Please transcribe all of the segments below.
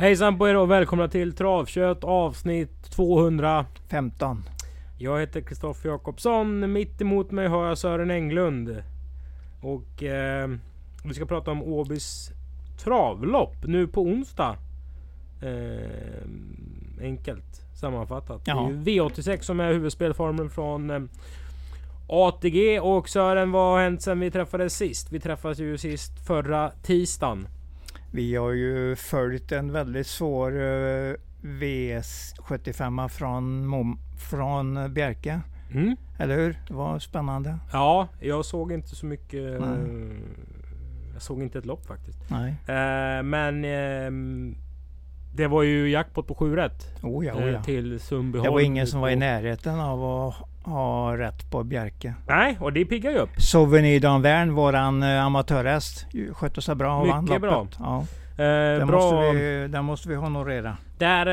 Hejsan på er och välkomna till Travkött avsnitt 215. Jag heter Kristoffer Jakobsson. Mitt emot mig har jag Sören Englund. Och eh, vi ska prata om Åbys travlopp nu på onsdag. Eh, enkelt sammanfattat. Ja. Det är V86 som är huvudspelformeln från eh, ATG och Sören, vad har hänt sen vi träffades sist? Vi träffades ju sist förra tisdagen. Vi har ju följt en väldigt svår eh, V75 från, från Bjerke. Mm. Eller hur? Det var spännande. Ja, jag såg inte så mycket. Nej. Jag såg inte ett lopp faktiskt. Nej. Uh, men uh, det var ju jackpot på 7 rätt. Oh ja, oh ja. Till Sundbyholm. Det var ingen som var i närheten av att ha rätt på Bjerke. Nej, och det piggar ju upp. Souvenir d'Anvern, våran uh, amatörhäst, skötte sig bra och vann loppet. bra. Ja. Uh, den, bra. Måste vi, den måste vi honorera. Där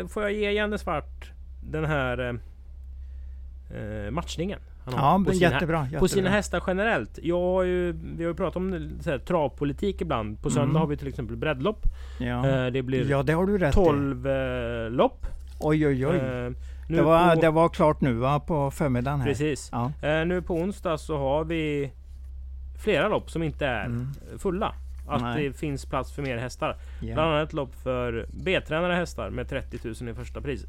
uh, får jag ge Janne Svart den här uh, matchningen. ja, på sina, jättebra, jättebra. På sina hästar generellt. Jag har ju, vi har ju pratat om så här, travpolitik ibland. På söndag mm. har vi till exempel breddlopp. Ja. det blir ja, det har du rätt 12 lopp. Oj, oj, oj. Det var, på, det var klart nu va, på förmiddagen här. Precis. Ja. Eh, nu på onsdag så har vi flera lopp som inte är mm. fulla. Att Nej. det finns plats för mer hästar. Yeah. Bland annat ett lopp för B-tränade hästar med 30 000 i första pris.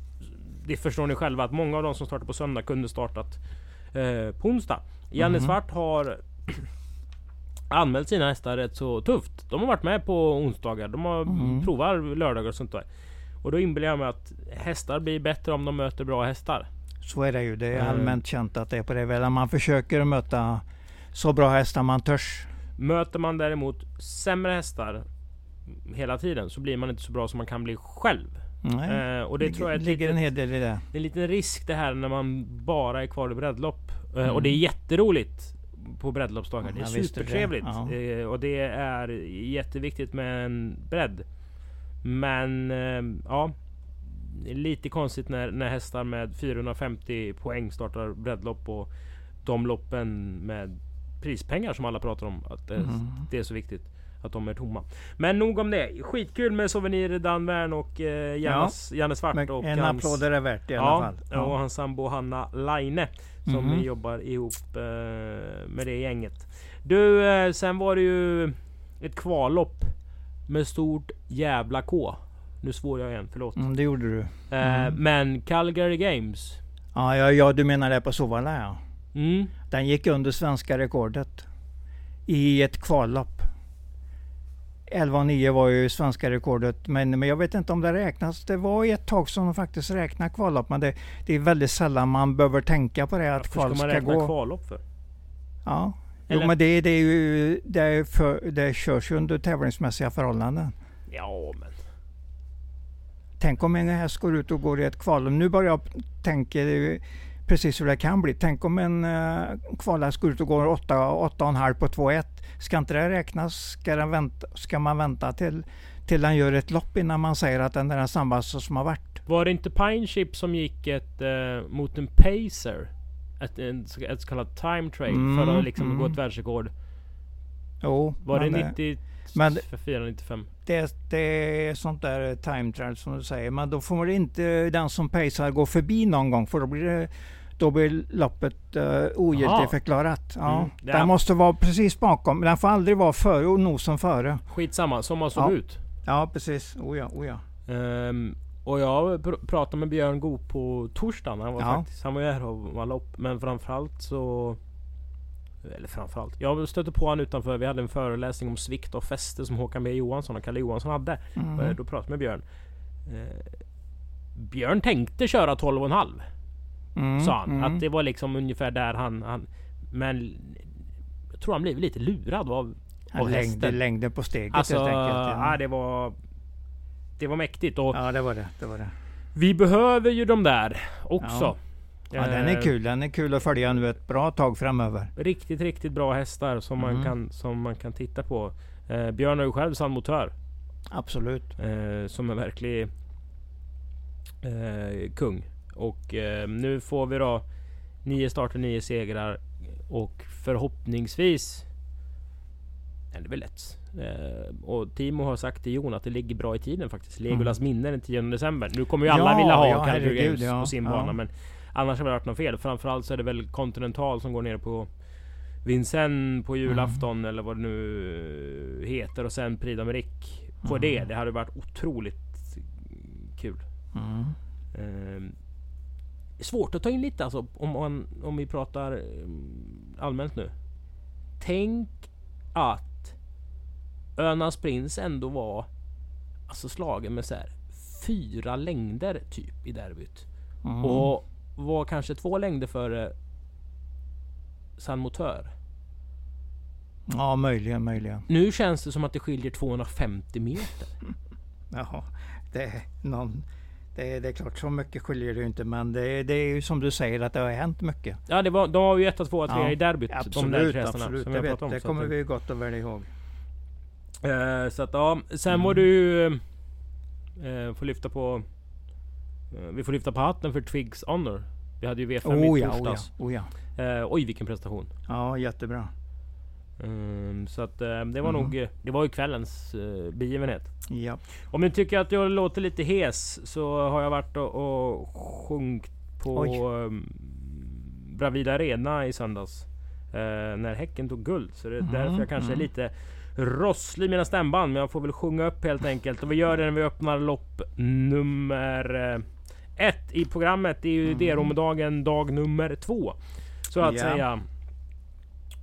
Det förstår ni själva att många av de som startar på söndag kunde startat eh, på onsdag. Janne mm. Svart har anmält sina hästar rätt så tufft. De har varit med på onsdagar. De har mm. provat lördagar och sånt där. Och då inbillar jag mig att hästar blir bättre om de möter bra hästar. Så är det ju. Det är mm. allmänt känt att det är på det viset. Man försöker möta så bra hästar man törs. Möter man däremot sämre hästar hela tiden så blir man inte så bra som man kan bli själv. Nej, eh, och det, det tror jag ligger litet, en hel del i det. Det är en liten risk det här när man bara är kvar i breddlopp. Eh, mm. Och det är jätteroligt på breddloppsdagar. Det är ja, supertrevligt. Det. Ja. Eh, och det är jätteviktigt med en bredd. Men ja, lite konstigt när, när hästar med 450 poäng startar breddlopp och de loppen med prispengar som alla pratar om. Att det, mm. det är så viktigt att de är tomma. Men nog om det. Skitkul med Souvenir Danvern och eh, Jannes, ja. Janne Svart. Och en hans, applåd är det värt i alla ja, fall. Ja. Och hans sambo Hanna Laine. Som mm. jobbar ihop eh, med det gänget. Du, eh, sen var det ju ett kvallopp med stort jävla K. Nu svor jag igen, förlåt. Mm, det gjorde du. Eh, mm. men Calgary Games. Ja, ja, ja, du menar det på Sovalla ja. Mm. Den gick under svenska rekordet. I ett kvallopp. 11,9 var ju svenska rekordet. Men, men jag vet inte om det räknas. Det var ett tag som de faktiskt räknade kvallopp. Men det, det är väldigt sällan man behöver tänka på det. Att kval ska, man räkna gå. kvallopp för? Ja, Jo, men det, det, är ju, det, är för, det körs ju under tävlingsmässiga förhållanden. Ja, men... Tänk om en häst går ut och går i ett kval. Nu börjar jag tänka precis hur det kan bli. Tänk om en uh, kvalhäst går ut och går 8,5 på 2,1. Ska inte det räknas? Ska, den vänta, ska man vänta till, till den gör ett lopp innan man säger att den är den snabbaste som har varit? Var det inte Pine Chip som gick ett, uh, mot en Pacer? ett, ett så kallat time trade mm, för att liksom mm. gå ett världsrekord. Jo, Var det 90 men 495? Det, det är sånt där time trade som du säger. Men då får inte den som pacear gå förbi någon gång för då blir det då blir loppet uh, ogiltigförklarat. Ja, mm, den måste vara precis bakom. Den får aldrig vara före och nosen före. Skitsamma, som man såg ja. ut. Ja, precis. Oh ja, oh ja. Um, och jag pr pratade med Björn Go på torsdagen. Han var, ja. faktiskt, han var ju här och var lopp. Men framförallt så... Eller framförallt. Jag stötte på honom utanför. Vi hade en föreläsning om svikt och fäste som Håkan B Johansson och Kalle Johansson hade. Mm. Då pratade jag med Björn. Eh, Björn tänkte köra 12,5. Mm, sa han. Mm. Att det var liksom ungefär där han... han men jag tror han blev lite lurad av, av längden, längden på steget alltså, helt enkelt. Ja. ja, det var det var mäktigt. Och ja, det var det. det var det. Vi behöver ju de där också. Ja. Ja, den är eh, kul. Den är kul att följa nu ett bra tag framöver. Riktigt, riktigt bra hästar som, mm. man, kan, som man kan titta på. Eh, Björn har ju själv sann motör. Absolut. Eh, som en verklig eh, kung. Och eh, nu får vi då nio starter, nio segrar. Och förhoppningsvis Nej, det blir lätt. Eh, och Timo har sagt till Jon att det ligger bra i tiden faktiskt. Legolas mm. minne den 10 december. Nu kommer ju alla ja, vilja ha ja, Calgary Games ja, på sin ja. bana. Men annars har det varit något fel. Framförallt så är det väl Continental som går ner på Vincennes på julafton mm. eller vad det nu heter. Och sen Prix d'Amérique på mm. det. Det hade varit otroligt kul. Mm. Eh, svårt att ta in lite alltså om, man, om vi pratar eh, allmänt nu. Tänk att Önas prins ändå var alltså slagen med så här, fyra längder typ i derbyt. Mm. Och var kanske två längder före San Motör. Ja, möjligen, möjligen. Nu känns det som att det skiljer 250 meter. Jaha, det är någon... Det är, det är klart, så mycket skiljer det ju inte. Men det, det är ju som du säger att det har hänt mycket. Ja, det var, de var ju 1, 2, 3 i derbyt. Absolut, de absolut. Som jag vet, om, det kommer vi gott och väl ihåg. Uh, så att ja, sen mm. var du... Uh, får lyfta på... Uh, vi får lyfta på hatten för Twigs Honor. Vi hade ju V5 oh, i torsdags. Oh ja, oh ja. Uh, oj vilken prestation. Ja, jättebra. Um, så att uh, det var mm. nog... Det var ju kvällens uh, begivenhet. Ja. Om ni tycker att jag låter lite hes så har jag varit och, och sjungit på um, Bravida Arena i söndags. Uh, när Häcken tog guld. Så det är mm. därför jag kanske är mm. lite rosslig i mina stämband. Men jag får väl sjunga upp helt enkelt. Och vi gör det när vi öppnar lopp nummer ett i programmet. Det är ju mm. D-Romedagen dag nummer två. Så att yeah. säga.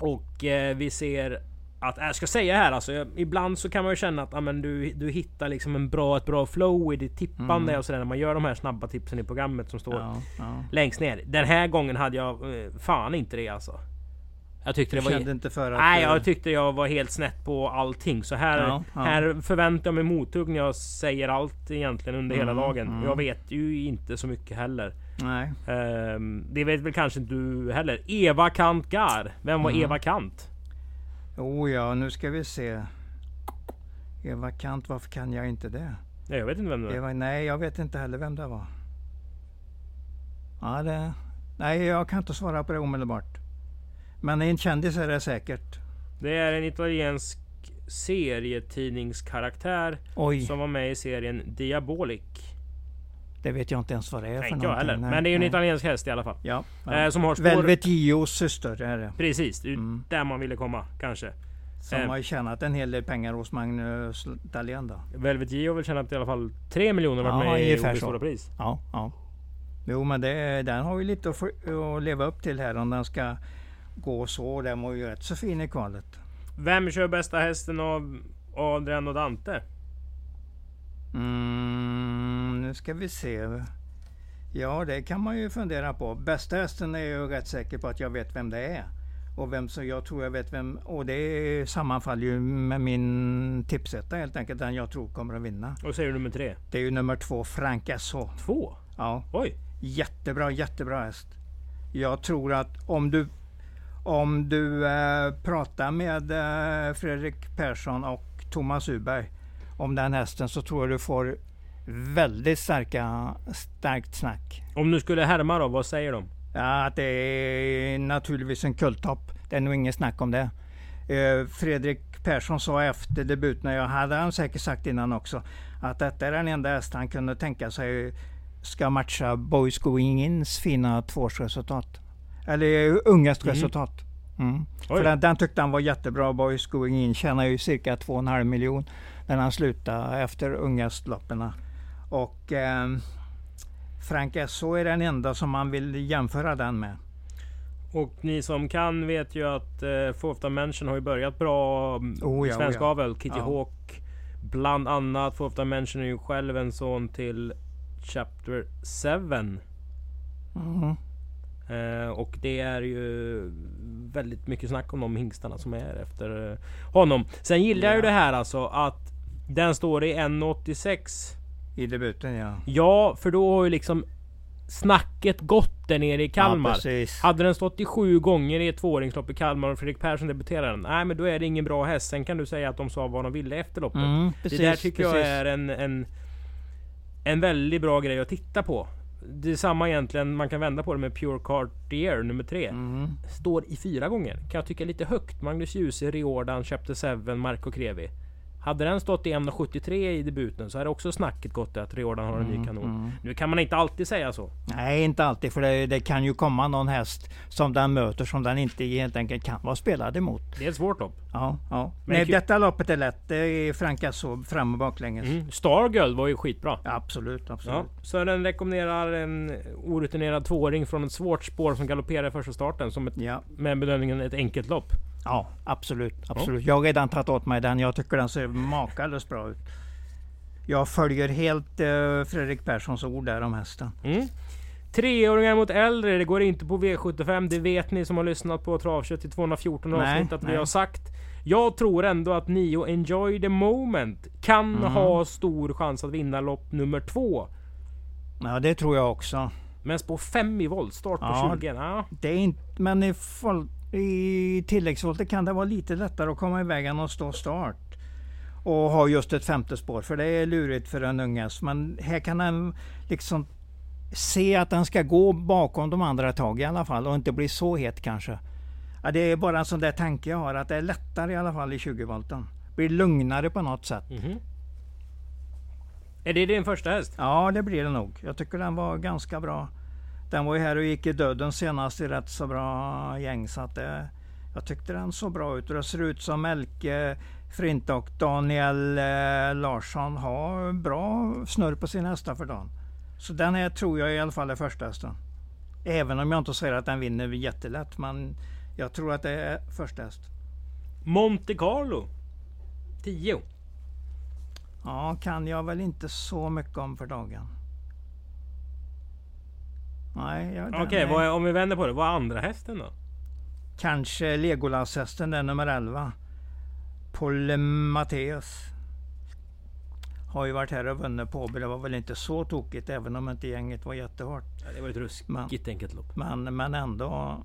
Och eh, vi ser att, jag ska säga här alltså, ibland så kan man ju känna att amen, du, du hittar liksom en bra, ett bra flow i ditt tippande mm. och sådär när man gör de här snabba tipsen i programmet som står ja, ja. längst ner. Den här gången hade jag eh, fan inte det alltså. Jag tyckte du det var... Kände inte för att... Nej, jag tyckte jag var helt snett på allting. Så här, ja, ja. här förväntar jag mig mothugg när jag säger allt egentligen under mm, hela dagen. Mm. Jag vet ju inte så mycket heller. Nej. Um, det vet väl kanske inte du heller. Eva Kant Gar. Vem var mm. Eva Kant? Oh ja, nu ska vi se. Eva Kant, varför kan jag inte det? Nej, jag vet inte vem det var. nej, jag vet inte heller vem det var. Ja, det, nej, jag kan inte svara på det omedelbart. Men en kändis är det säkert. Det är en italiensk serietidningskaraktär Oj. som var med i serien Diabolic. Det vet jag inte ens vad det är nej, för någonting. Jag heller. Men det är ju en italiensk häst i alla fall. Ja, ja. Eh, som har spår... Velvet Gios syster är det. Precis, det är mm. där man ville komma kanske. Som eh. har tjänat en hel del pengar hos Magnus Dahlén då. Velvet Gio har väl tjänat i alla fall 3 miljoner varit ja, med i OS stora pris. Ja, ja. Jo men det, den har ju lite att, för, att leva upp till här om den ska gå så. Den var ju rätt så fin i kvalet. Vem kör bästa hästen av Adrian och Dante? Mm, nu ska vi se. Ja, det kan man ju fundera på. Bästa hästen är jag rätt säker på att jag vet vem det är. Och vem så jag tror jag vet vem. Och det sammanfaller ju med min tipsetta helt enkelt. Den jag tror kommer att vinna. Och säger du nummer tre? Det är ju nummer två, Frank SH. Två? Ja. Oj! Jättebra, jättebra häst. Jag tror att om du om du eh, pratar med eh, Fredrik Persson och Thomas Uberg om den hästen så tror jag du får väldigt starka, starkt snack. Om du skulle härma då, vad säger de? Ja, att det är naturligtvis en kulttopp. Det är nog inget snack om det. Eh, Fredrik Persson sa efter debuten, jag hade han säkert sagt innan också, att detta är den enda häst han kunde tänka sig ska matcha Boys Going Ins fina tvåårsresultat. Eller ungas resultat. Mm. För den, den, tyckte han var jättebra. Boys Going In tjänade ju cirka 2,5 miljon när han slutade efter ungastloppen. Och eh, Frank SO är den enda som man vill jämföra den med. Och ni som kan vet ju att eh, Fourth Dimension har ju börjat bra oh ja, svensk oh ja. avel. Kitty ja. Hawk bland annat. Fourth Dimension är ju själv en son till Chapter 7. Mm. Eh, och det är ju väldigt mycket snack om de hingstarna som är efter eh, honom. Sen gillar jag ju det här alltså att den står i 1,86 i debuten ja. Ja, för då har ju liksom snacket gått där nere i Kalmar. Ja, Hade den stått i sju gånger i ett tvååringslopp i Kalmar och Fredrik Persson debuterar den. Nej men då är det ingen bra häst. Sen kan du säga att de sa vad de ville efter loppet. Mm, precis, det där tycker precis. jag är en, en, en väldigt bra grej att titta på. Det är samma egentligen, man kan vända på det med Pure Cartier nummer tre. Mm. Står i fyra gånger. Kan jag tycka lite högt. Magnus Djuse, Riordan, Chapter 7, Marco Crevi. Hade den stått i 1,73 i debuten så hade också snacket gått att Riordan har en ny mm, kanon. Mm. Nu kan man inte alltid säga så. Nej, inte alltid. För det, det, kan ju komma någon häst som den möter som den inte helt enkelt kan vara spelad emot. Det är ett svårt lopp. Ja, ja. Men Nej, detta loppet är lätt. Det är Franka så fram och baklänges. Mm. Stargirl var ju skitbra. Ja, absolut, absolut. Ja, så den rekommenderar en orutinerad tvååring från ett svårt spår som galopperar i första starten. Som ett, ja. med bedömningen ett enkelt lopp. Ja, absolut. absolut. Ja. Jag har redan tagit åt mig den. Jag tycker den ser makalöst bra ut. Jag följer helt uh, Fredrik Perssons ord där om hästen. Mm. Treåringar mot äldre, det går inte på V75. Det vet ni som har lyssnat på Travkött i 214 avsnitt att nej. vi har sagt. Jag tror ändå att Nio Enjoy the Moment kan mm. ha stor chans att vinna lopp nummer två. Ja, det tror jag också. Men spår 5 i voltstart på ja, 20. Ja. Det är inte, men i i tilläggsvolter kan det vara lite lättare att komma iväg än att stå start. Och ha just ett femte spår, för det är lurigt för en unges. Men här kan den liksom se att den ska gå bakom de andra ett tag i alla fall och inte bli så het kanske. Ja, det är bara en sån där tanke jag har, att det är lättare i alla fall i 20 volten. Blir lugnare på något sätt. Mm -hmm. Är det din första häst? Ja, det blir det nog. Jag tycker den var ganska bra. Den var ju här och gick i döden senast i rätt så bra gäng. Så att det, jag tyckte den såg bra ut. Och det ser ut som Melke Frinte och Daniel eh, Larsson har bra snurr på sin hästar för dagen. Så den här tror jag i alla fall är första hästen. Även om jag inte säger att den vinner jättelätt. Men jag tror att det är första häst. Monte Carlo 10. Ja, kan jag väl inte så mycket om för dagen. Nej, Okej, okay, om vi vänder på det. Vad är andra hästen då? Kanske Legolas-hästen, den nummer 11. Paul Matteus. Har ju varit här och vunnit på Det var väl inte så tokigt även om inte gänget var jättehårt. Ja, det var ett ruskigt enkelt lopp. Men, men ändå.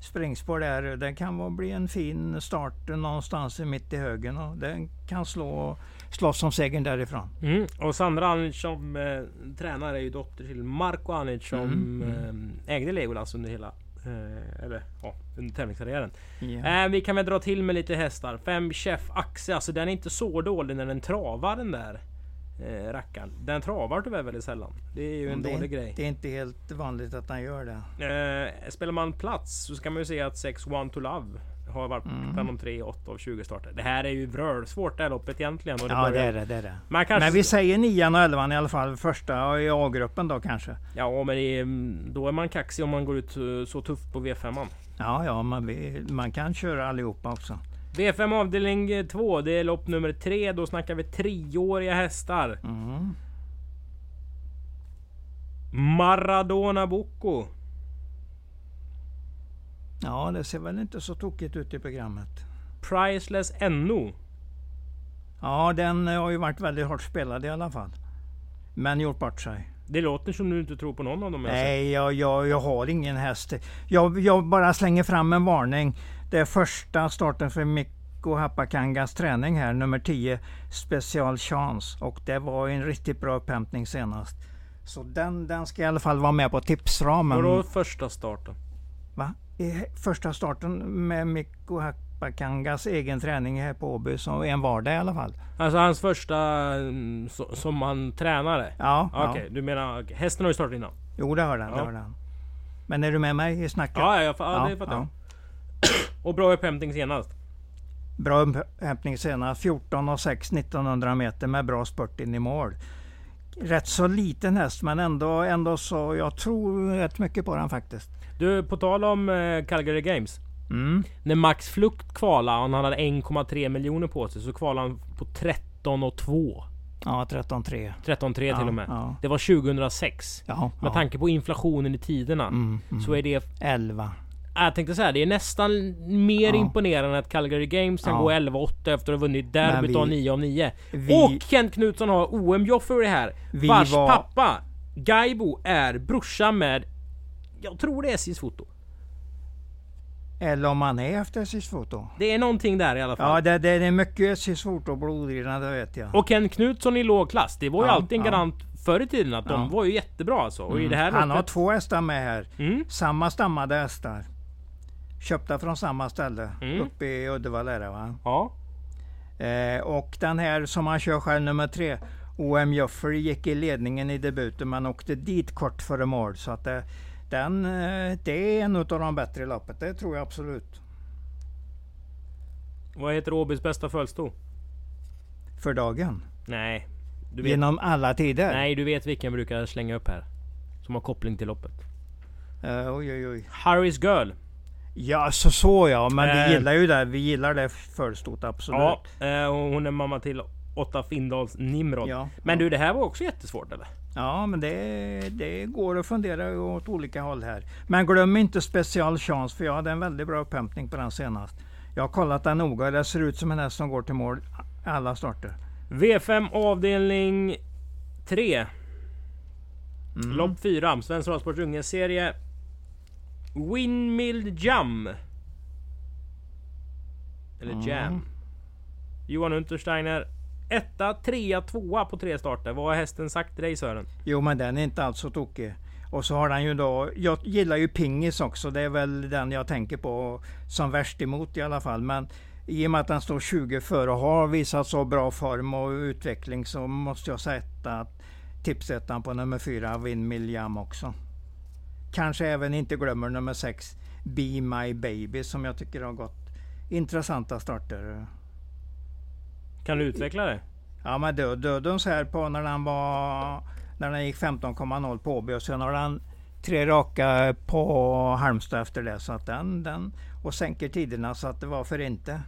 Springspår där, det kan bli en fin start någonstans mitt i högen och den kan slå slåss om segern därifrån. Mm. Och Sandra Anic som eh, tränare är ju dotter till Marco Anic som mm. eh, ägde Legolas under hela eh, eller ja, under tävlingskarriären. Yeah. Vi kan väl dra till med lite hästar. Fem Chef Axe, alltså den är inte så dålig när den travar den där eh, rackaren. Den travar tyvärr väldigt sällan. Det är ju en det, dålig grej. Det är inte helt vanligt att den gör det. Eh, spelar man plats så ska man ju se att 6 One to Love har varit mm. bland de 3, 8 av 20 starter. Det här är ju svårt det här loppet egentligen. Och det ja börjar... det är det. det, är det. Man kanske... Men vi säger 9 och 11 i alla fall. Första i A-gruppen då kanske. Ja men är, då är man kaxig om man går ut så tufft på V5. Ja ja man, man kan köra allihopa också. V5 avdelning 2. Det är lopp nummer 3. Då snackar vi treåriga hästar. Mm. Maradona Bocco. Ja, det ser väl inte så tokigt ut i programmet. Priceless NO. Ja, den har ju varit väldigt hårt spelad i alla fall. Men gjort bort sig. Det låter som du inte tror på någon av dem. Nej, jag, jag, jag har ingen häst. Jag, jag bara slänger fram en varning. Det är första starten för Mikko Hapakangas träning här, nummer 10, Special Chance. Och det var en riktigt bra upphämtning senast. Så den, den ska i alla fall vara med på tipsramen. Vadå första starten? Va? I första starten med Mikko Hapakangas egen träning här på Åby, som en vardag i alla fall. Alltså hans första mm, som han tränare? Ja. Okej, okay, ja. du menar hästen har ju startat innan? Jo, det har den. Ja. Det har den. Men är du med mig i snacket? Ja, ja, ja, det fattar jag. Och bra upphämtning senast? Bra upphämtning senast. 14 och 6 1900 meter med bra spurt in i mål. Rätt så liten häst men ändå, ändå så jag tror rätt mycket på den faktiskt. Du, på tal om eh, Calgary Games. Mm. När Max Flukt kvalade, han hade 1,3 miljoner på sig, så kvalade han på 13 och 2. Ja, 13,3. 13,3 ja, till och med. Ja. Det var 2006. Ja, med tanke på inflationen i tiderna mm, mm. så är det... 11. Jag tänkte säga det är nästan mer imponerande att Calgary Games kan gå 11-8 efter att ha vunnit derbyt av 9 av 9. Vi, och Kent Knutsson har OM Joffrey här. Vars var, pappa Gaibo är brorsa med jag tror det är SJs foto. Eller om man är efter SJs foto. Det är någonting där i alla fall. Ja, det, det är mycket SJs foto bloddrivna, det vet jag. Och Ken Knutsson i låg klass. Det var ju ja, alltid en ja. garant förr i tiden att de var ju jättebra alltså. Och mm. i det här Han har två hästar med här. Mm. Samma stammade hästar. Köpta från samma ställe. Mm. Uppe i Uddevalla är det va? Ja. Eh, och den här som han kör själv, nummer tre. OM Joffrey gick i ledningen i debuten men åkte dit kort före mål. Så att det, den, eh, det är en av de bättre i loppet. Det tror jag absolut. Vad heter Åbys bästa följsto? För dagen? Nej. Du vet, Genom alla tider? Nej, du vet vilken jag brukar slänga upp här. Som har koppling till loppet. Uh, oj, oj, oj. Harry's Girl. Ja, så så ja. Men vi gillar ju det. Vi gillar det följstot, absolut. Ja, uh, hon är mamma till Åtta Findals Nimrod. Ja, men ja. du, det här var också jättesvårt eller? Ja, men det, det går att fundera åt olika håll här. Men glöm inte Special Chance, för jag hade en väldigt bra upphämtning på den senast. Jag har kollat den noga. Det ser ut som en häst som går till mål alla starter. V5 avdelning 3. Mm. Lopp 4. Svensk Travsports Unge-serie. Windmill Jam. Eller mm. Jam. Johan Untersteiner. Etta, trea, tvåa på tre starter. Vad har hästen sagt till dig Sören? Jo men den är inte alls så tokig. Och så har den ju då, jag gillar ju pingis också. Det är väl den jag tänker på som värst emot i alla fall. Men i och med att den står 20 före och har visat så bra form och utveckling så måste jag sätta tipsettan på nummer 4, Windmill Jam också. Kanske även inte glömmer nummer 6, Be My Baby som jag tycker har gått intressanta starter. Kan du utveckla det? Ja men dödens här på när den var när den gick 15,0 på Åby och sen har den tre raka på Halmstad efter det. Så att den, den, och sänker tiderna så att det var för inte.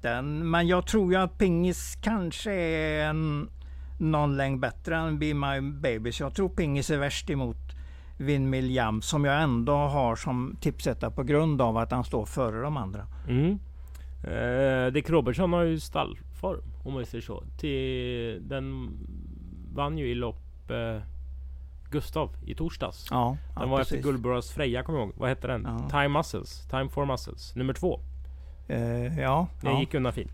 Den, men jag tror ju att Pingis kanske är en, någon längd bättre än Be My Baby. Så jag tror Pingis är värst emot Windmill Jam som jag ändå har som tipsetta på grund av att han står före de andra. Mm. Eh, Dick Robertson har ju stallform om man säger så. Till, den vann ju i lopp eh, Gustav i torsdags. Ja, den ja, var precis. efter Gullborras Freja kommer jag ihåg. Vad hette den? Ja. Time Muscles. Time for Muscles. Nummer två. Uh, ja. Den ja. gick undan fint.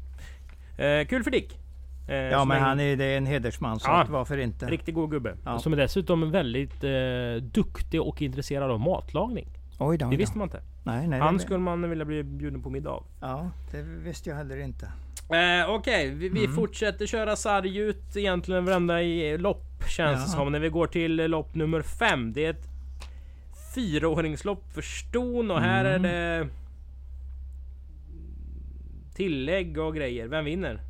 Uh, kul för Dick. Uh, ja men han är, det är en hedersman så ja, varför inte? Riktigt god gubbe. Ja. Som är dessutom väldigt uh, duktig och intresserad av matlagning. Oj då, det visste man inte. Nej, nej, han skulle man vilja bli bjuden på middag av. Ja, det visste jag heller inte. Eh, Okej, okay. vi, vi mm. fortsätter köra sarg ut egentligen varenda i lopp känns det som. När vi går till lopp nummer 5. Det är ett fyraåringslopp för ston och här mm. är det tillägg och grejer. Vem vinner?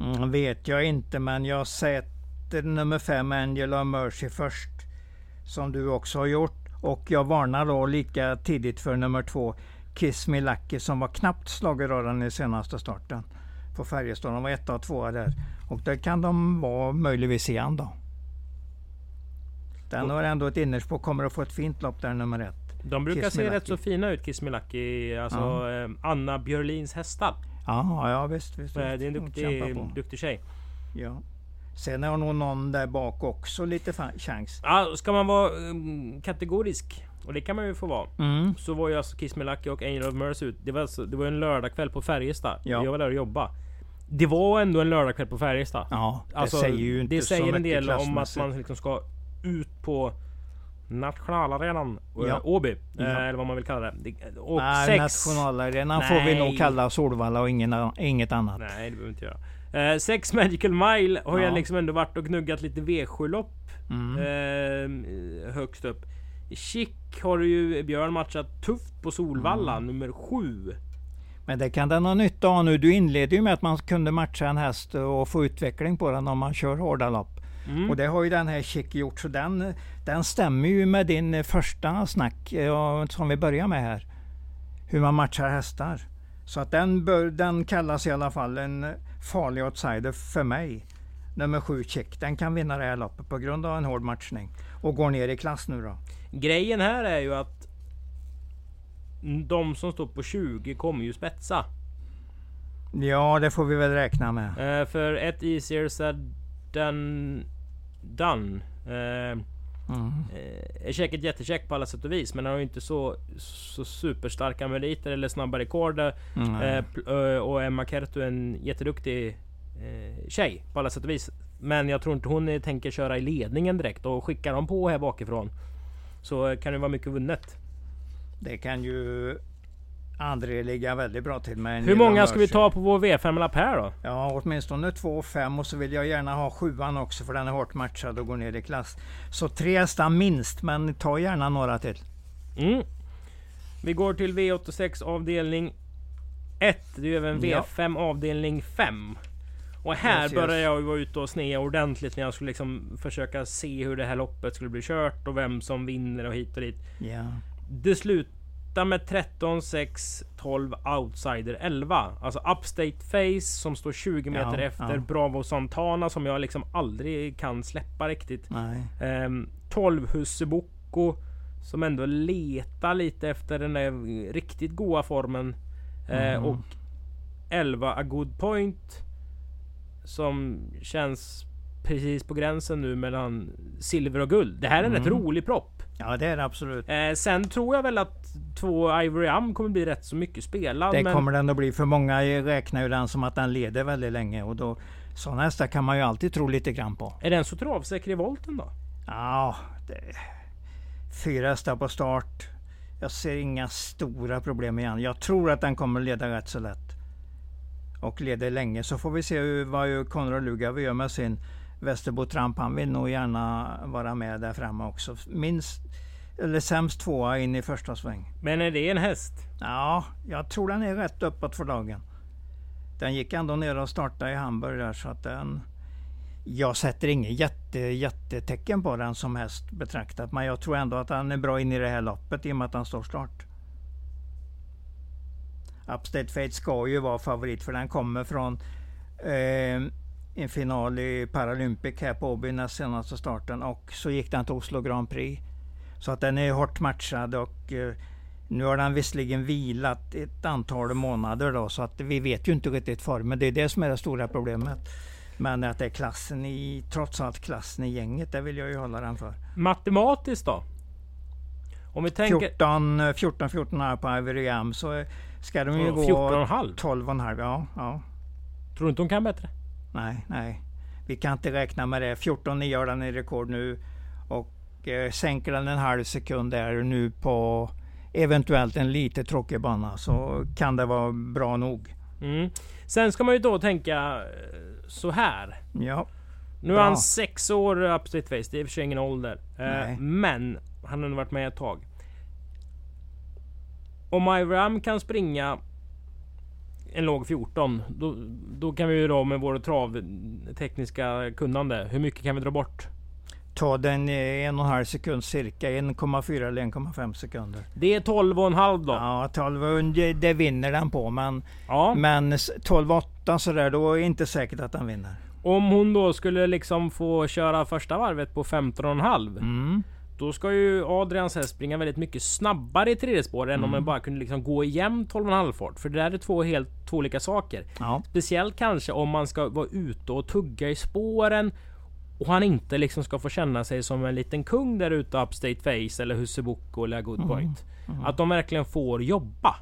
Mm, vet jag inte, men jag sätter nummer 5 Angela Mercy först. Som du också har gjort. Och jag varnar då lika tidigt för nummer 2 Kiss Me Lucky som var knappt slageröran i senaste starten på Färjestad. De var etta och tvåa där. Och det kan de vara möjligtvis igen då. Den har ändå ett innerspår, kommer att få ett fint lopp där nummer ett. De brukar Kiss se rätt så fina ut Kismilaki, alltså ja. eh, Anna Björlins hästar. Ja, ja visst. visst, Det är en duktig, duktig tjej. Ja. Sen har nog någon där bak också lite chans. Ja, ska man vara um, kategorisk och det kan man ju få vara. Mm. Så var ju alltså Kiss Me Lucky och Angel of Mercy ut. Det var, alltså, det var en lördagkväll på Färjestad. Ja. Jag var där och jobbade. Det var ändå en lördagkväll på Färjestad. Ja, det alltså, säger ju inte Det säger en del om att man liksom ska ut på Nationalarenan ja. Åby. Ja. Eh, eller vad man vill kalla det. Och Nej, sex... Nationalarenan får vi nog kalla Solvalla och ingen, inget annat. Nej, det behöver vi inte göra. Eh, sex Magical Mile har ja. jag liksom ändå varit och gnuggat lite V7-lopp. Mm. Eh, högst upp. Chic har ju Björn matchat tufft på Solvalla, mm. nummer 7. Men det kan den ha nytta av nu. Du inledde ju med att man kunde matcha en häst och få utveckling på den om man kör hårda lopp. Mm. Och det har ju den här Chic gjort. Så den, den stämmer ju med din första snack som vi börjar med här. Hur man matchar hästar. Så att den, bör, den kallas i alla fall en farlig outsider för mig. Nummer 7 Chic. Den kan vinna det här loppet på grund av en hård matchning. Och går ner i klass nu då. Grejen här är ju att de som står på 20 kommer ju spetsa. Ja, det får vi väl räkna med. Uh, för ett Easier said than done. Uh, mm. är säkert jättecheck på alla sätt och vis, men han har ju inte så, så superstarka meriter eller snabba rekord. Mm. Uh, och Emma Kertu är en jätteduktig tjej på alla sätt och vis. Men jag tror inte hon tänker köra i ledningen direkt och skickar de på här bakifrån så kan det vara mycket vunnet. Det kan ju André ligga väldigt bra till med. Hur många ska vi ta på vår V5-lapp här då? Ja, åtminstone två och fem och så vill jag gärna ha sjuan också för den är hårt matchad och går ner i klass. Så tre hästar minst, men ta gärna några till. Mm. Vi går till V86 avdelning 1. Det är även V5 ja. avdelning 5. Och här yes, började jag vara ute och snea ordentligt när jag skulle liksom försöka se hur det här loppet skulle bli kört och vem som vinner och hit och dit. Yeah. Det slutar med 13, 6, 12, outsider 11. Alltså Upstate Face som står 20 meter ja, efter. Ja. Bravo Santana som jag liksom aldrig kan släppa riktigt. Um, 12 Hussebocco som ändå letar lite efter den där riktigt goa formen. Mm. Uh, och 11 A Good Point som känns precis på gränsen nu mellan silver och guld. Det här är en mm. rätt rolig propp. Ja det är det absolut. Eh, sen tror jag väl att två Ivory Am kommer bli rätt så mycket spelad. Det men... kommer den att bli. För många räknar ju den som att den leder väldigt länge. Och då, sådana hästar kan man ju alltid tro lite grann på. Är den så travsäker i volten då? Ja, det... fyra hästar på start. Jag ser inga stora problem igen. Jag tror att den kommer leda rätt så lätt och leder länge. Så får vi se vad Konrad Lugauer gör med sin Västerbo Tramp. Han vill nog gärna vara med där framme också. Minst, eller sämst tvåa in i första sväng. Men är det en häst? Ja, jag tror den är rätt uppåt för dagen. Den gick ändå ner och startade i Hamburg där så att den... Jag sätter inget jätte, jättetecken på den som häst betraktat. Men jag tror ändå att den är bra in i det här loppet i och med att den står start. Upstate Fate ska ju vara favorit för den kommer från eh, en final i Paralympic här på Åby näst senaste starten och så gick den till Oslo Grand Prix. Så att den är hårt matchad och eh, nu har den visserligen vilat ett antal månader då så att vi vet ju inte riktigt formen. Det är det som är det stora problemet. Men att det är klassen i, trots allt klassen i gänget, det vill jag ju hålla den för. Matematiskt då? Om vi tänker... 14, 14, 14 här på Ivory Am så ska de ju gå 14,5? 12,5. Ja, ja. Tror du inte de kan bättre? Nej, nej. Vi kan inte räkna med det. 14,9 gör den i rekord nu. Och eh, sänker den en halv sekund där nu på eventuellt en lite tråkig bana så kan det vara bra nog. Mm. Sen ska man ju då tänka eh, så här. Ja. Nu är han sex år upstate face. Det är i och för sig ingen ålder. Eh, men han har varit med ett tag. Om Iram kan springa en låg 14, då, då kan vi ju då med vår travtekniska kunnande, hur mycket kan vi dra bort? Ta den en och en halv sekund cirka, 1,4 eller 1,5 sekunder. Det är 12,5 då? Ja, 12 det, det vinner den på. Men, ja. men 12,8 sådär, då är det inte säkert att den vinner. Om hon då skulle liksom få köra första varvet på 15,5 mm. Då ska ju Adrians häst springa väldigt mycket snabbare i tredje spår mm. än om man mm. bara kunde liksom gå igen 12,5 fart. För det där är två helt två olika saker. Ja. Speciellt kanske om man ska vara ute och tugga i spåren och han inte liksom ska få känna sig som en liten kung där ute Upstate Face eller Hussebocco eller Good mm. Point. Mm. Mm. Att de verkligen får jobba.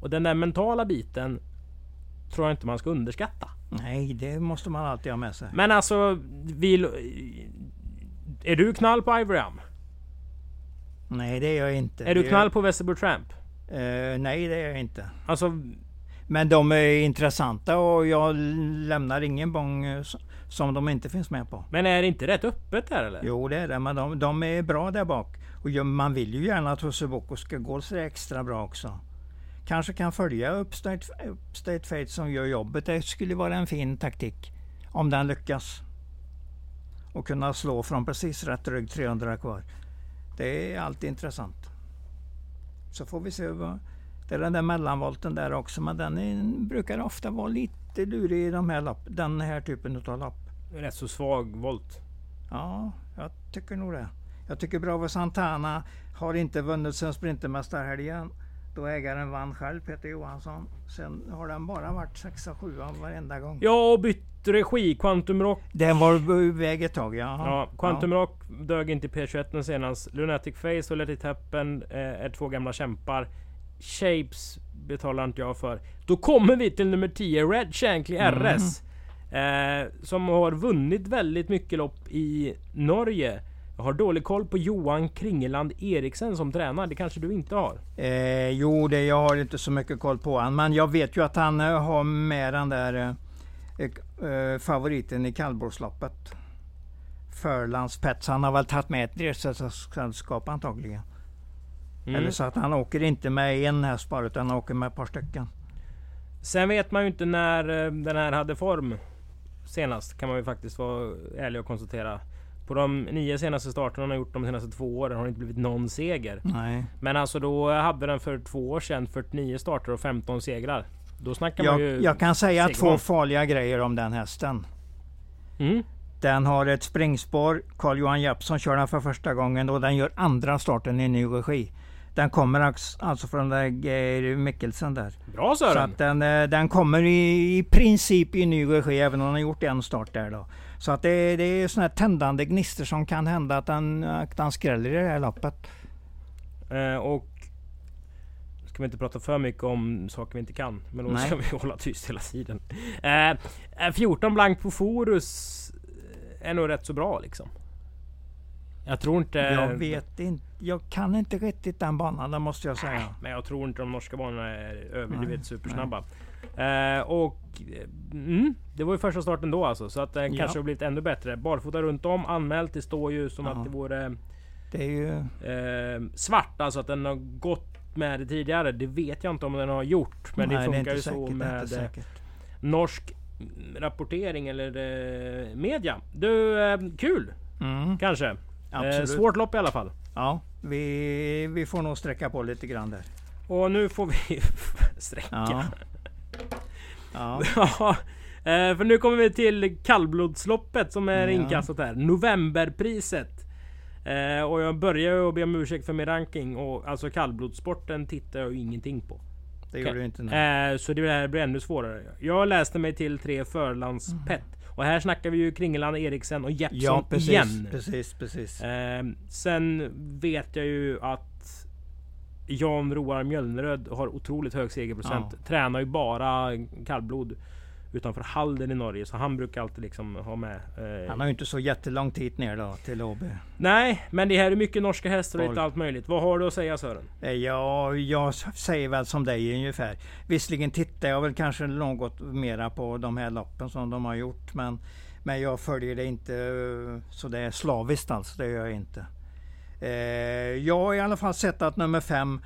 Och den där mentala biten tror jag inte man ska underskatta. Nej, det måste man alltid ha med sig. Men alltså, vill... Är du knall på Ivory Am? Nej, det är jag inte. Är du knall på Västerbo Tramp? Uh, nej, det är jag inte. Alltså... Men de är intressanta och jag lämnar ingen bång eh, som de inte finns med på. Men är det inte rätt öppet där eller? Jo, det är det. Men de, de är bra där bak. Och man vill ju gärna att Husse ska gå så extra bra också. Kanske kan följa Upstate, Upstate Fate som gör jobbet. Det skulle vara en fin taktik. Om den lyckas. Och kunna slå från precis rätt rygg 300 kvar. Det är alltid intressant. Så får vi se vad... Det är den där mellanvolten där också, men den är, brukar ofta vara lite lurig i de här lopp, den här typen av lopp. Rätt så svag volt. Ja, jag tycker nog det. Jag tycker Bravo Santana har inte vunnit sen Sprintermästarhelgen. Då ägaren vann själv, Peter Johansson. Sen har den bara varit 6-7 varenda gång. Ja, och bytt regi, Quantum Rock. Den var iväg ett tag, ja. ja Quantum ja. Rock dög inte i P21 senast. Lunatic Face och Let It Happen eh, är två gamla kämpar. Shapes betalar inte jag för. Då kommer vi till nummer 10, Red Shankly RS. Mm. Eh, som har vunnit väldigt mycket lopp i Norge. Jag har dålig koll på Johan Kringeland Eriksen som tränare. Det kanske du inte har? Eh, jo, det, jag har inte så mycket koll på honom. Men jag vet ju att han eh, har med den där eh, eh favoriten i kallblåsloppet. Förlandspets. Han har väl tagit med ett dresssällskap antagligen. Mm. Eller så att han åker inte med en häst bara utan han åker med ett par stycken. Sen vet man ju inte när eh, den här hade form senast. Kan man ju faktiskt vara ärlig och konstatera. På de nio senaste starterna han har gjort de senaste två åren har det inte blivit någon seger. Nej. Men alltså då hade den för två år sedan 49 starter och 15 segrar. Då snackar jag, man ju... Jag kan säga seger. två farliga grejer om den hästen. Mm. Den har ett springspår. Carl-Johan Jeppsson kör den för första gången och den gör andra starten i ny regi. Den kommer alltså från där Geir Mikkelsen där. Bra Sören! Så att den, eh, den kommer i, i princip i ny regi även om den har gjort en start där då. Så att det, det är sådana här tändande gnistor som kan hända att den, att den skräller i det här loppet. Eh, och ska vi inte prata för mycket om saker vi inte kan. Men då Nej. ska vi hålla tyst hela tiden. Eh, 14 blank på Forus är nog rätt så bra liksom. Jag tror inte... Jag vet inte. Jag kan inte riktigt den banan, det måste jag säga. Nej, men jag tror inte de norska banorna är överdrivet supersnabba. Eh, och mm, det var ju första starten då alltså. Så att den ja. kanske har blivit ännu bättre. Barfota runt om, anmält. Det står ju som ja. att det vore... Det är ju... Eh, svart, alltså att den har gått med det tidigare. Det vet jag inte om den har gjort. Men Nej, det funkar det ju säkert, så med eh, norsk rapportering eller eh, media. Du, eh, kul! Mm. Kanske. Eh, svårt lopp i alla fall. Ja, vi, vi får nog sträcka på lite grann där. Och nu får vi sträcka. Ja. Ja. ja. Eh, för nu kommer vi till kallblodsloppet som är ja. inkastat här. Novemberpriset. Eh, och jag börjar ju att be om ursäkt för min ranking. Och alltså kallblodssporten tittar jag ju ingenting på. Det gör okay. du inte. Eh, så det blir ännu svårare. Jag läste mig till tre förlandspett. Mm. Och här snackar vi ju Kringeland, Eriksen och Jeppsson ja, precis, igen. Precis, precis. Eh, sen vet jag ju att Jan Roar Mjölneröd har otroligt hög segerprocent. Ja. Tränar ju bara kallblod utanför Halden i Norge. Så han brukar alltid liksom ha med. Eh, han har ju inte så jättelångt hit ner då till Åby. Nej, men det här är mycket norska hästar och lite allt möjligt. Vad har du att säga Sören? Eh, ja, jag säger väl som dig ungefär. Visserligen tittar jag väl kanske något mera på de här loppen som de har gjort. Men, men jag följer det inte eh, så det är slaviskt alltså. Det gör jag inte. Eh, jag har i alla fall sett att nummer fem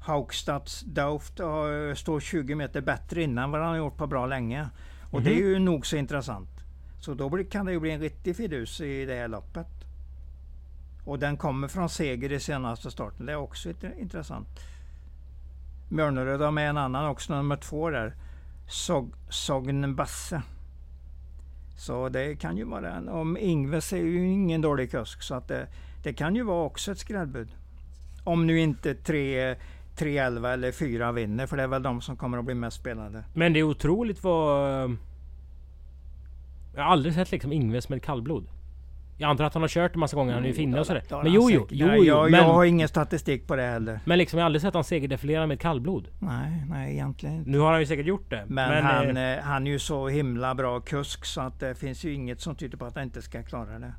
Haugstads Dauft står 20 meter bättre innan vad han har gjort på bra länge. Och mm -hmm. det är mhm. ju nog så intressant. Så då kan det ju bli en riktig fidus i det här loppet. Och den kommer från seger i senaste starten. Det är också intressant. Mörneröd har med en annan också, nummer två där. Sog, Sogn Basse. Så det kan ju vara en. Om Ingves är ju ingen dålig kusk så att det, det kan ju vara också ett skrällbud. Om nu inte tre 3-11 eller 4 vinner. För det är väl de som kommer att bli mest spelade. Men det är otroligt vad... Jag har aldrig sett liksom Ingves med kallblod. Jag antar att han har kört en massa gånger, han är ju finne och sådär. Men jo, jo, jo, jo, jag, men, jag har ingen statistik på det heller. Men liksom jag har aldrig sett han segerdefilera med kallblod. Nej, nej egentligen inte. Nu har han ju säkert gjort det. Men, men han, eh, eh, han är ju så himla bra kusk så att det finns ju inget som tyder på att han inte ska klara det.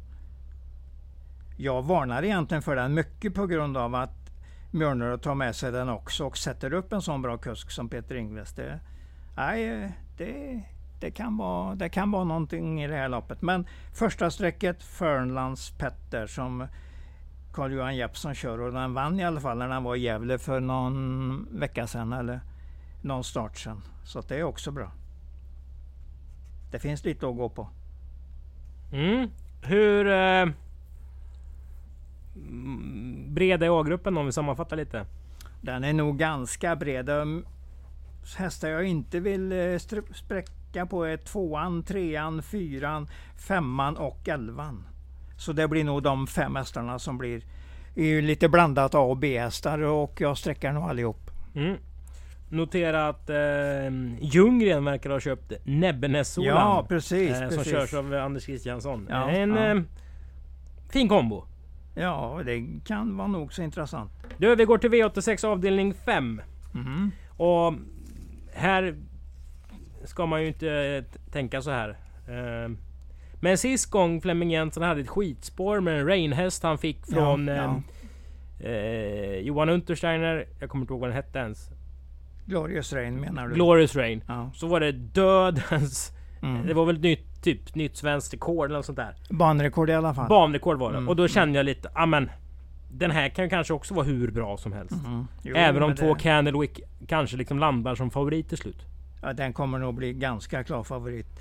Jag varnar egentligen för den mycket på grund av att Mjölner tar med sig den också och sätter upp en sån bra kusk som Peter Ingves. Det, nej, det, det, kan vara, det kan vara någonting i det här loppet. Men första strecket Fernlands Petter som Carl-Johan Jeppsson kör och den vann i alla fall när han var i Gävle för någon vecka sedan eller någon start sedan. Så det är också bra. Det finns lite att gå på. Mm. Hur... Eh bred är A-gruppen om vi sammanfattar lite? Den är nog ganska bred. Hästar jag inte vill eh, spräcka på är tvåan, trean, fyran, femman och elvan. Så det blir nog de fem hästarna som blir lite blandat A och B-hästar och jag sträcker nog allihop. Mm. Notera att eh, Ljunggren verkar ha köpt Näbbenässolan. Ja precis, eh, precis. Som körs av Anders Christiansson. Ja, en ja. Eh, fin kombo. Ja, det kan vara nog så intressant. Du, vi går till V86 avdelning 5. Och här ska man ju inte tänka så här. Uh, men sist gång Flemming Jensen hade ett skitspår med en rainhäst han fick från ja, ja. Eh, Johan Untersteiner. Jag kommer inte ihåg vad den hette ens. Glorious Rain menar du? Glorious Rain. Ja. Så var det dödens... Mm. Det var väl ett nytt, typ, nytt svenskt rekord eller något sånt där. Banrekord i alla fall. Banrekord var det. Mm. Och då kände jag lite, amen. Den här kan kanske också vara hur bra som helst. Mm. Jo, Även om två det... Candlewick kanske liksom landar som favorit till slut. Ja, den kommer nog bli ganska klar favorit.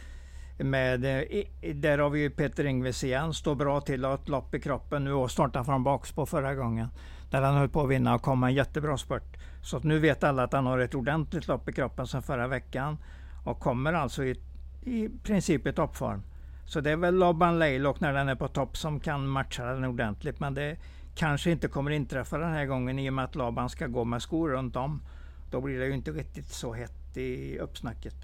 Med, eh, där har vi ju Peter Ingves igen. Står bra till har ett lopp i kroppen nu och startade från bakspår förra gången. Där han höll på att vinna och kom en jättebra spurt. Så nu vet alla att han har ett ordentligt lopp i kroppen sedan förra veckan. Och kommer alltså i, i princip i toppform. Så det är väl Loban Leilok när den är på topp som kan matcha den ordentligt. Men det kanske inte kommer inträffa den här gången i och med att Laban ska gå med skor runt om. Då blir det ju inte riktigt så hett i uppsnacket.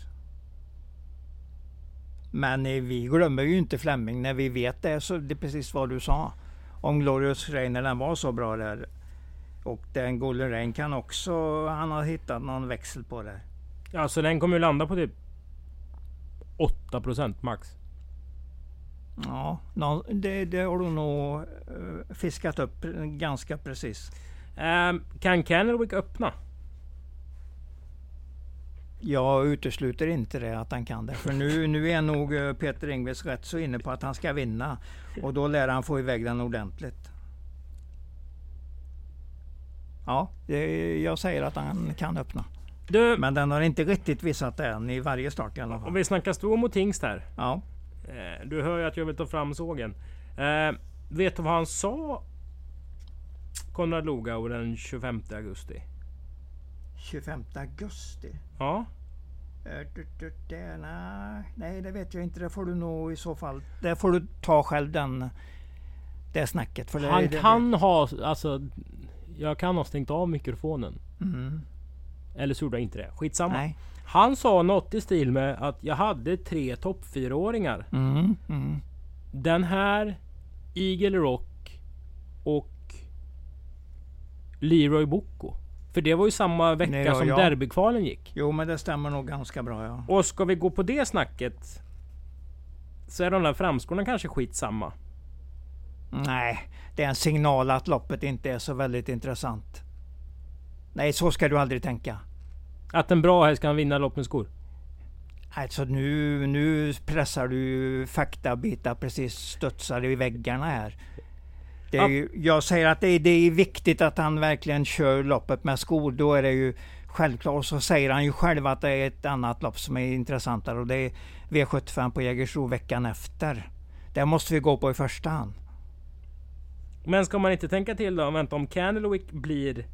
Men eh, vi glömmer ju inte Flemming när vi vet det. Så det är precis vad du sa. Om Glorious Rain när den var så bra där. Och den Golden Rain kan också, han har hittat någon växel på det. Ja, så den kommer ju landa på typ 8% max. Ja, det, det har du nog eh, fiskat upp ganska precis. Um, kan Kennewick öppna? Jag utesluter inte det att han kan det. För nu, nu är nog eh, Peter Ingves rätt så inne på att han ska vinna. Och då lär han få iväg den ordentligt. Ja, det, jag säger att han kan öppna. Du, Men den har inte riktigt visat det än i varje start i alla fall. Om vi snackar Strom mot Hingst här. Ja. Eh, du hör ju att jag vill ta fram sågen. Eh, vet du vad han sa? Konrad Logau den 25 augusti. 25 augusti? Ja. Det, nej, det vet jag inte. Det får du nog i så fall. Det får du ta själv den, det snacket. För Han det, kan det. ha, alltså. Jag kan ha stängt av mikrofonen. Mm. Eller så gjorde jag inte det. Skitsamma. Nej. Han sa något i stil med att jag hade tre topp fyraåringar. Mm. Mm. Den här, Eagle Rock och Leroy Bocco. För det var ju samma vecka Nej, ja, som ja. derbykvalen gick. Jo men det stämmer nog ganska bra ja. Och ska vi gå på det snacket. Så är de där framskorna kanske skitsamma. Nej, det är en signal att loppet inte är så väldigt intressant. Nej, så ska du aldrig tänka. Att en bra häst kan vinna lopp med skor? Alltså nu, nu pressar du faktabitar precis studsar i väggarna här. Det är ju, jag säger att det är, det är viktigt att han verkligen kör loppet med skor. Då är det ju självklart. Så säger han ju själv att det är ett annat lopp som är intressantare och det är V75 på Jägersro veckan efter. Det måste vi gå på i första hand. Men ska man inte tänka till då? Vänta, om Candlewick blir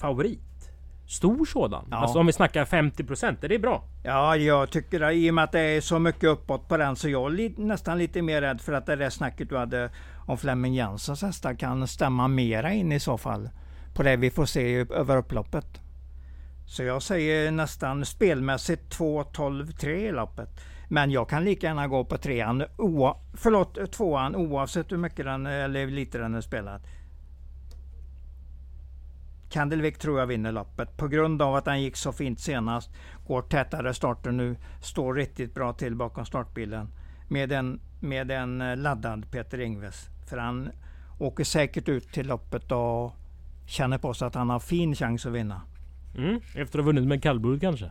favorit? Stor sådan? Ja. Alltså om vi snackar 50% är det bra? Ja, jag tycker det. I och med att det är så mycket uppåt på den så jag är nästan lite mer rädd för att det där snacket du hade om Flemming Jensens hästar kan stämma mera in i så fall. På det vi får se över upploppet. Så jag säger nästan spelmässigt 2, 12, 3 i loppet. Men jag kan lika gärna gå på trean, oa, förlåt, tvåan oavsett hur mycket den eller lite den är spelad. Kandelvik tror jag vinner loppet på grund av att han gick så fint senast. Går tätare starter nu. Står riktigt bra till bakom startbilen. Med en, med en eh, laddad Peter Ingves. För han åker säkert ut till loppet och känner på sig att han har fin chans att vinna. Mm, efter att ha vunnit med kallblod kanske?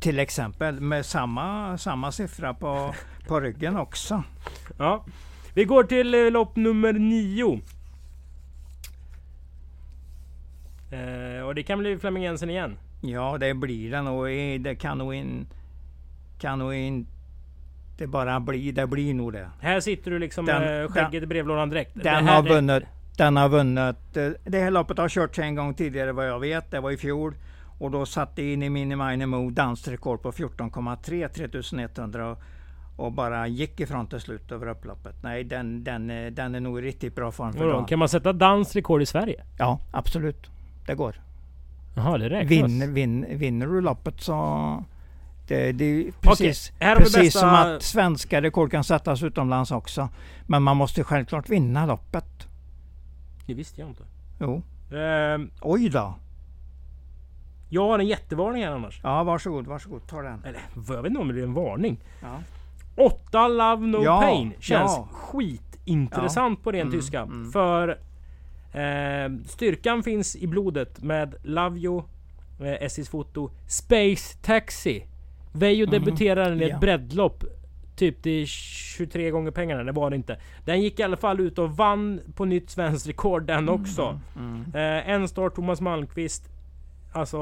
Till exempel med samma, samma siffra på, på ryggen också. Ja. Vi går till eh, lopp nummer nio. Eh, och det kan bli Flemming Jensen igen. Ja, det blir det nog. Det kan nog, in, kan nog inte bara bli. Det blir nog det. Här sitter du liksom den, med skägget i brevlådan direkt. Den har vunnit. Den har vunnit. Eh, det här loppet har körts en gång tidigare vad jag vet. Det var i fjol. Och då satte in i Mini Mo dansrekord på 14,3 3100 och, och bara gick ifrån till slut över upploppet. Nej, den, den, den är nog i riktigt bra form för dagen. Kan man sätta dansrekord i Sverige? Ja, absolut. Det går. Jaha, det räknas? Vinner, vin, vinner du loppet så... Det, det är precis, okay, precis bästa... som att svenska rekord kan sättas utomlands också. Men man måste självklart vinna loppet. Det visste jag inte. Jo. Um, Oj då. Jag har en jättevarning här annars. Ja, varsågod, varsågod. Ta den. Eller, jag vet inte om det är en varning. Ja. 8 Love No ja, Pain känns ja. skitintressant ja. på ren mm, tyska. Mm. För eh, styrkan finns i blodet med Lavio, eh, SJs foto, Space Taxi. Veijo mm. debuterade i ett ja. breddlopp. Typ till 23 gånger pengarna, det var det inte. Den gick i alla fall ut och vann på nytt svenskt rekord den mm, också. Mm, eh, en start Thomas Malmqvist. Alltså...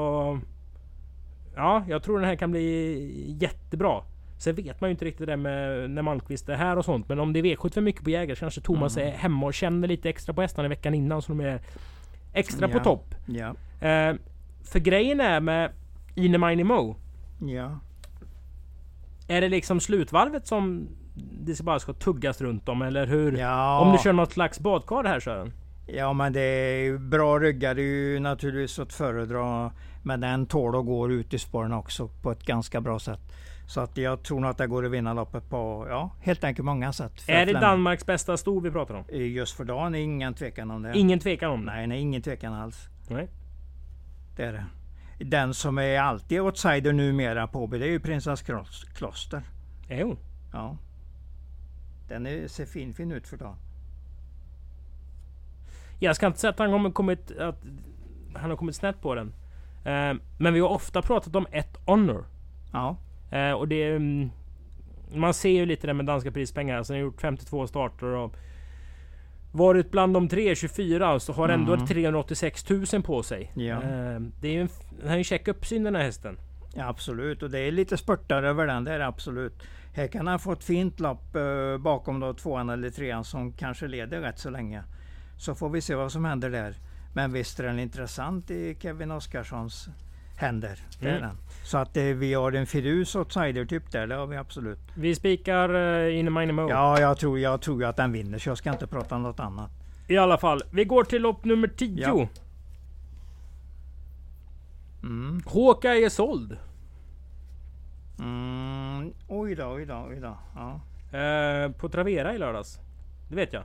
Ja, jag tror den här kan bli jättebra. Sen vet man ju inte riktigt det med när Malmqvist är här och sånt. Men om det är V75 mycket på Jägare så kanske Thomas mm. är hemma och känner lite extra på hästarna veckan innan. Så de är extra ja. på topp. Ja. Eh, för grejen är med Ine Mine Mo. Ja. Är det liksom slutvarvet som det bara ska tuggas runt om eller hur? Ja. Om du kör något slags badkar här Sören? Ja men det är bra ryggar det är ju naturligtvis att föredra. Men den tål och går ut i spåren också på ett ganska bra sätt. Så att jag tror nog att det går att vinna loppet på ja, helt enkelt många sätt. Är det Danmarks bästa sto vi pratar om? Just för dagen är ingen tvekan om det. Ingen tvekan om det? Nej, nej ingen tvekan alls. Nej. Det är det. Den som är alltid outsider numera på det är ju Prinsess Kloster. Är hon? Ja. Den är, ser fin, fin ut för dagen. Jag ska inte säga att han, kommer kommit, att han har kommit snett på den. Eh, men vi har ofta pratat om ett honor. Ja. Eh, och det... Mm, man ser ju lite det med danska prispengar. Alltså, han har gjort 52 starter och varit bland de tre 24 så har ändå mm. 386 000 på sig. Ja. Eh, det är ju en, han ju check uppsyn den här hästen. Ja, absolut, och det är lite spurtar över den. Det är det absolut. Här kan han få ett fint lopp eh, bakom då tvåan eller trean som kanske leder rätt så länge. Så får vi se vad som händer där. Men visst är den intressant i Kevin Oskarssons händer. Det mm. Så att eh, vi har en Firus outsider-typ där, det har vi absolut. Vi spikar uh, in Mine Mo. Ja, jag tror, jag tror att den vinner, så jag ska inte prata om något annat. I alla fall, vi går till lopp nummer 10. Ja. Mm. Håka är såld. Mm. Oj då, oj då, oj då. Ja. Eh, på Travera i lördags. Det vet jag.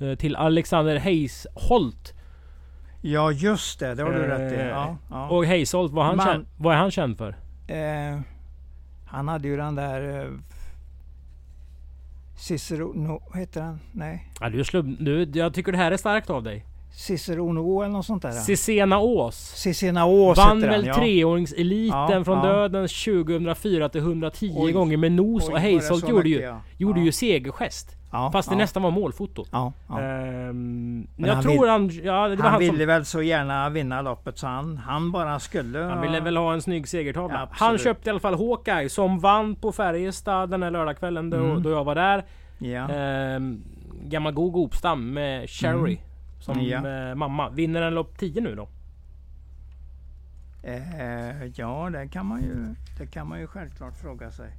Eh, till Alexander Heisholt. Ja just det, det har du eh, rätt i. Ja, ja. Och Heisolt, vad, han Man, känd, vad är han känd för? Eh, han hade ju den där... Eh, Cicero... No, heter han? Nej. Ja, du, slubb, du, jag tycker det här är starkt av dig. Cicerono eller något sånt där. Cicena Ås. Cicena Ås Vann väl ja. treåringseliten ja, från ja. döden 2004 till 110 oj, gånger med nos. Oj, och Heisolt gjorde, ju, gjorde ju segergest. Ja, Fast det nästan var målfoto. Ja. Ehm, jag han tror vill, han... Ja, det var han, han ville som, väl så gärna vinna loppet så han, han bara skulle... Han ville väl ha en snygg segertavla. han köpte i alla fall Hawkeye som vann på Färjestad den här lördagskvällen då, mm. då jag var där. Ja. Ehm, gammal god Gopstam med Cherry. Mm. Som ja. eh, mamma. Vinner den lopp 10 nu då? Eh, ja, det kan man ju, det kan man ju självklart fråga sig.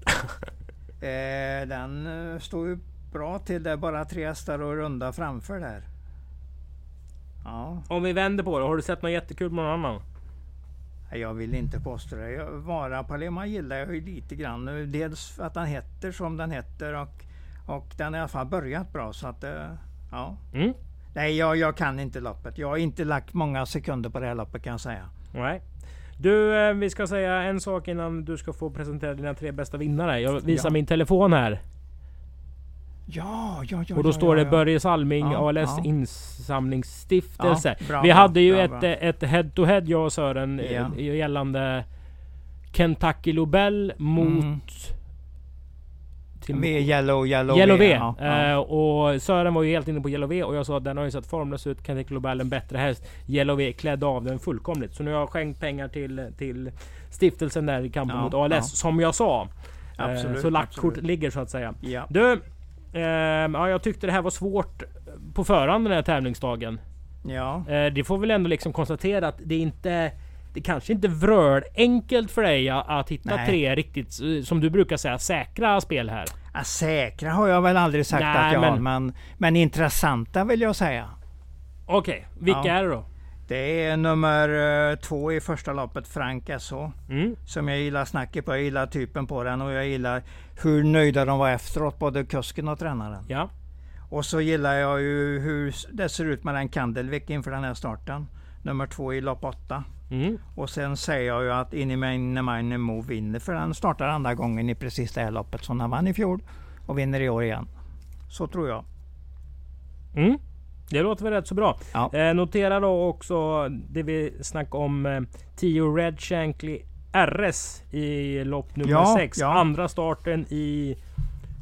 eh, den eh, står ju bra till. Det bara tre hästar och runda framför där. Ja. Om vi vänder på det. Har du sett något jättekul med någon annan? Jag vill inte påstå det. Vara Palema gillar jag ju lite grann. Dels att den heter som den heter och, och den har i alla fall börjat bra. Så att, eh, ja. Mm. Nej, jag, jag kan inte loppet. Jag har inte lagt många sekunder på det här loppet kan jag säga. Nej. Du, eh, vi ska säga en sak innan du ska få presentera dina tre bästa vinnare. Jag visar ja. min telefon här. Ja, ja, ja. Och då ja, står ja, det Börje Salming ja, ALS ja. insamlingsstiftelse. Bra, vi hade ju bra, ett, ett head to head jag och Sören ja. gällande Kentucky Lobel mot mm. Till Yellow, Yellow, Yellow V. Ja, ja. Uh, och Sören var ju helt inne på Yellow V och jag sa att den har ju sett formlös ut. Kentucky Lobel en bättre häst. Yellow V klädde av den fullkomligt. Så nu har jag skänkt pengar till, till stiftelsen där i kampen mot ALS. Som jag sa. Eh, absolut, så lagt kort ligger så att säga. Du, Eh, ja, jag tyckte det här var svårt på förhand den här tävlingsdagen. Ja. Eh, det får väl ändå liksom konstatera att det inte det kanske inte vröl enkelt för dig att hitta Nej. tre riktigt, som du brukar säga, säkra spel här. Ja, säkra har jag väl aldrig sagt Nej, att jag men... har, men, men intressanta vill jag säga. Okej, okay. vilka ja. är det då? Det är nummer eh, två i första loppet, Frank SH. Mm. Som jag gillar snacket på. Jag gillar typen på den och jag gillar hur nöjda de var efteråt, både kusken och tränaren. Ja. Och så gillar jag ju hur det ser ut med den Kandelvik inför den här starten. Nummer två i lopp åtta. Mm. Och sen säger jag ju att Inimainen Mo vinner för han startar andra gången i precis det här loppet som han vann i fjol och vinner i år igen. Så tror jag. Mm. Det låter väl rätt så bra. Ja. Eh, notera då också det vi snackade om. Eh, 10 Red Shankly RS i lopp nummer 6. Ja, ja. Andra starten i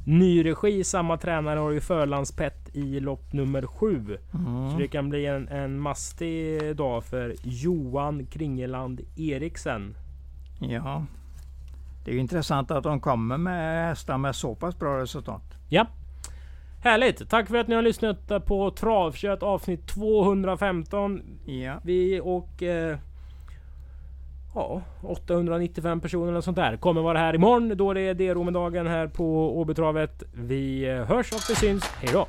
ny regi. Samma tränare har ju förlandspett i lopp nummer 7. Mm. Så det kan bli en, en mastig dag för Johan Kringeland Eriksen. Ja. Det är intressant att de kommer med hästar med så pass bra resultat. Ja. Härligt! Tack för att ni har lyssnat på Travkött avsnitt 215. Ja. Vi och eh, ja, 895 personer eller sånt där kommer vara här imorgon då det är D-Romendagen här på Åbytravet. Vi eh, hörs och vi syns. Hejdå!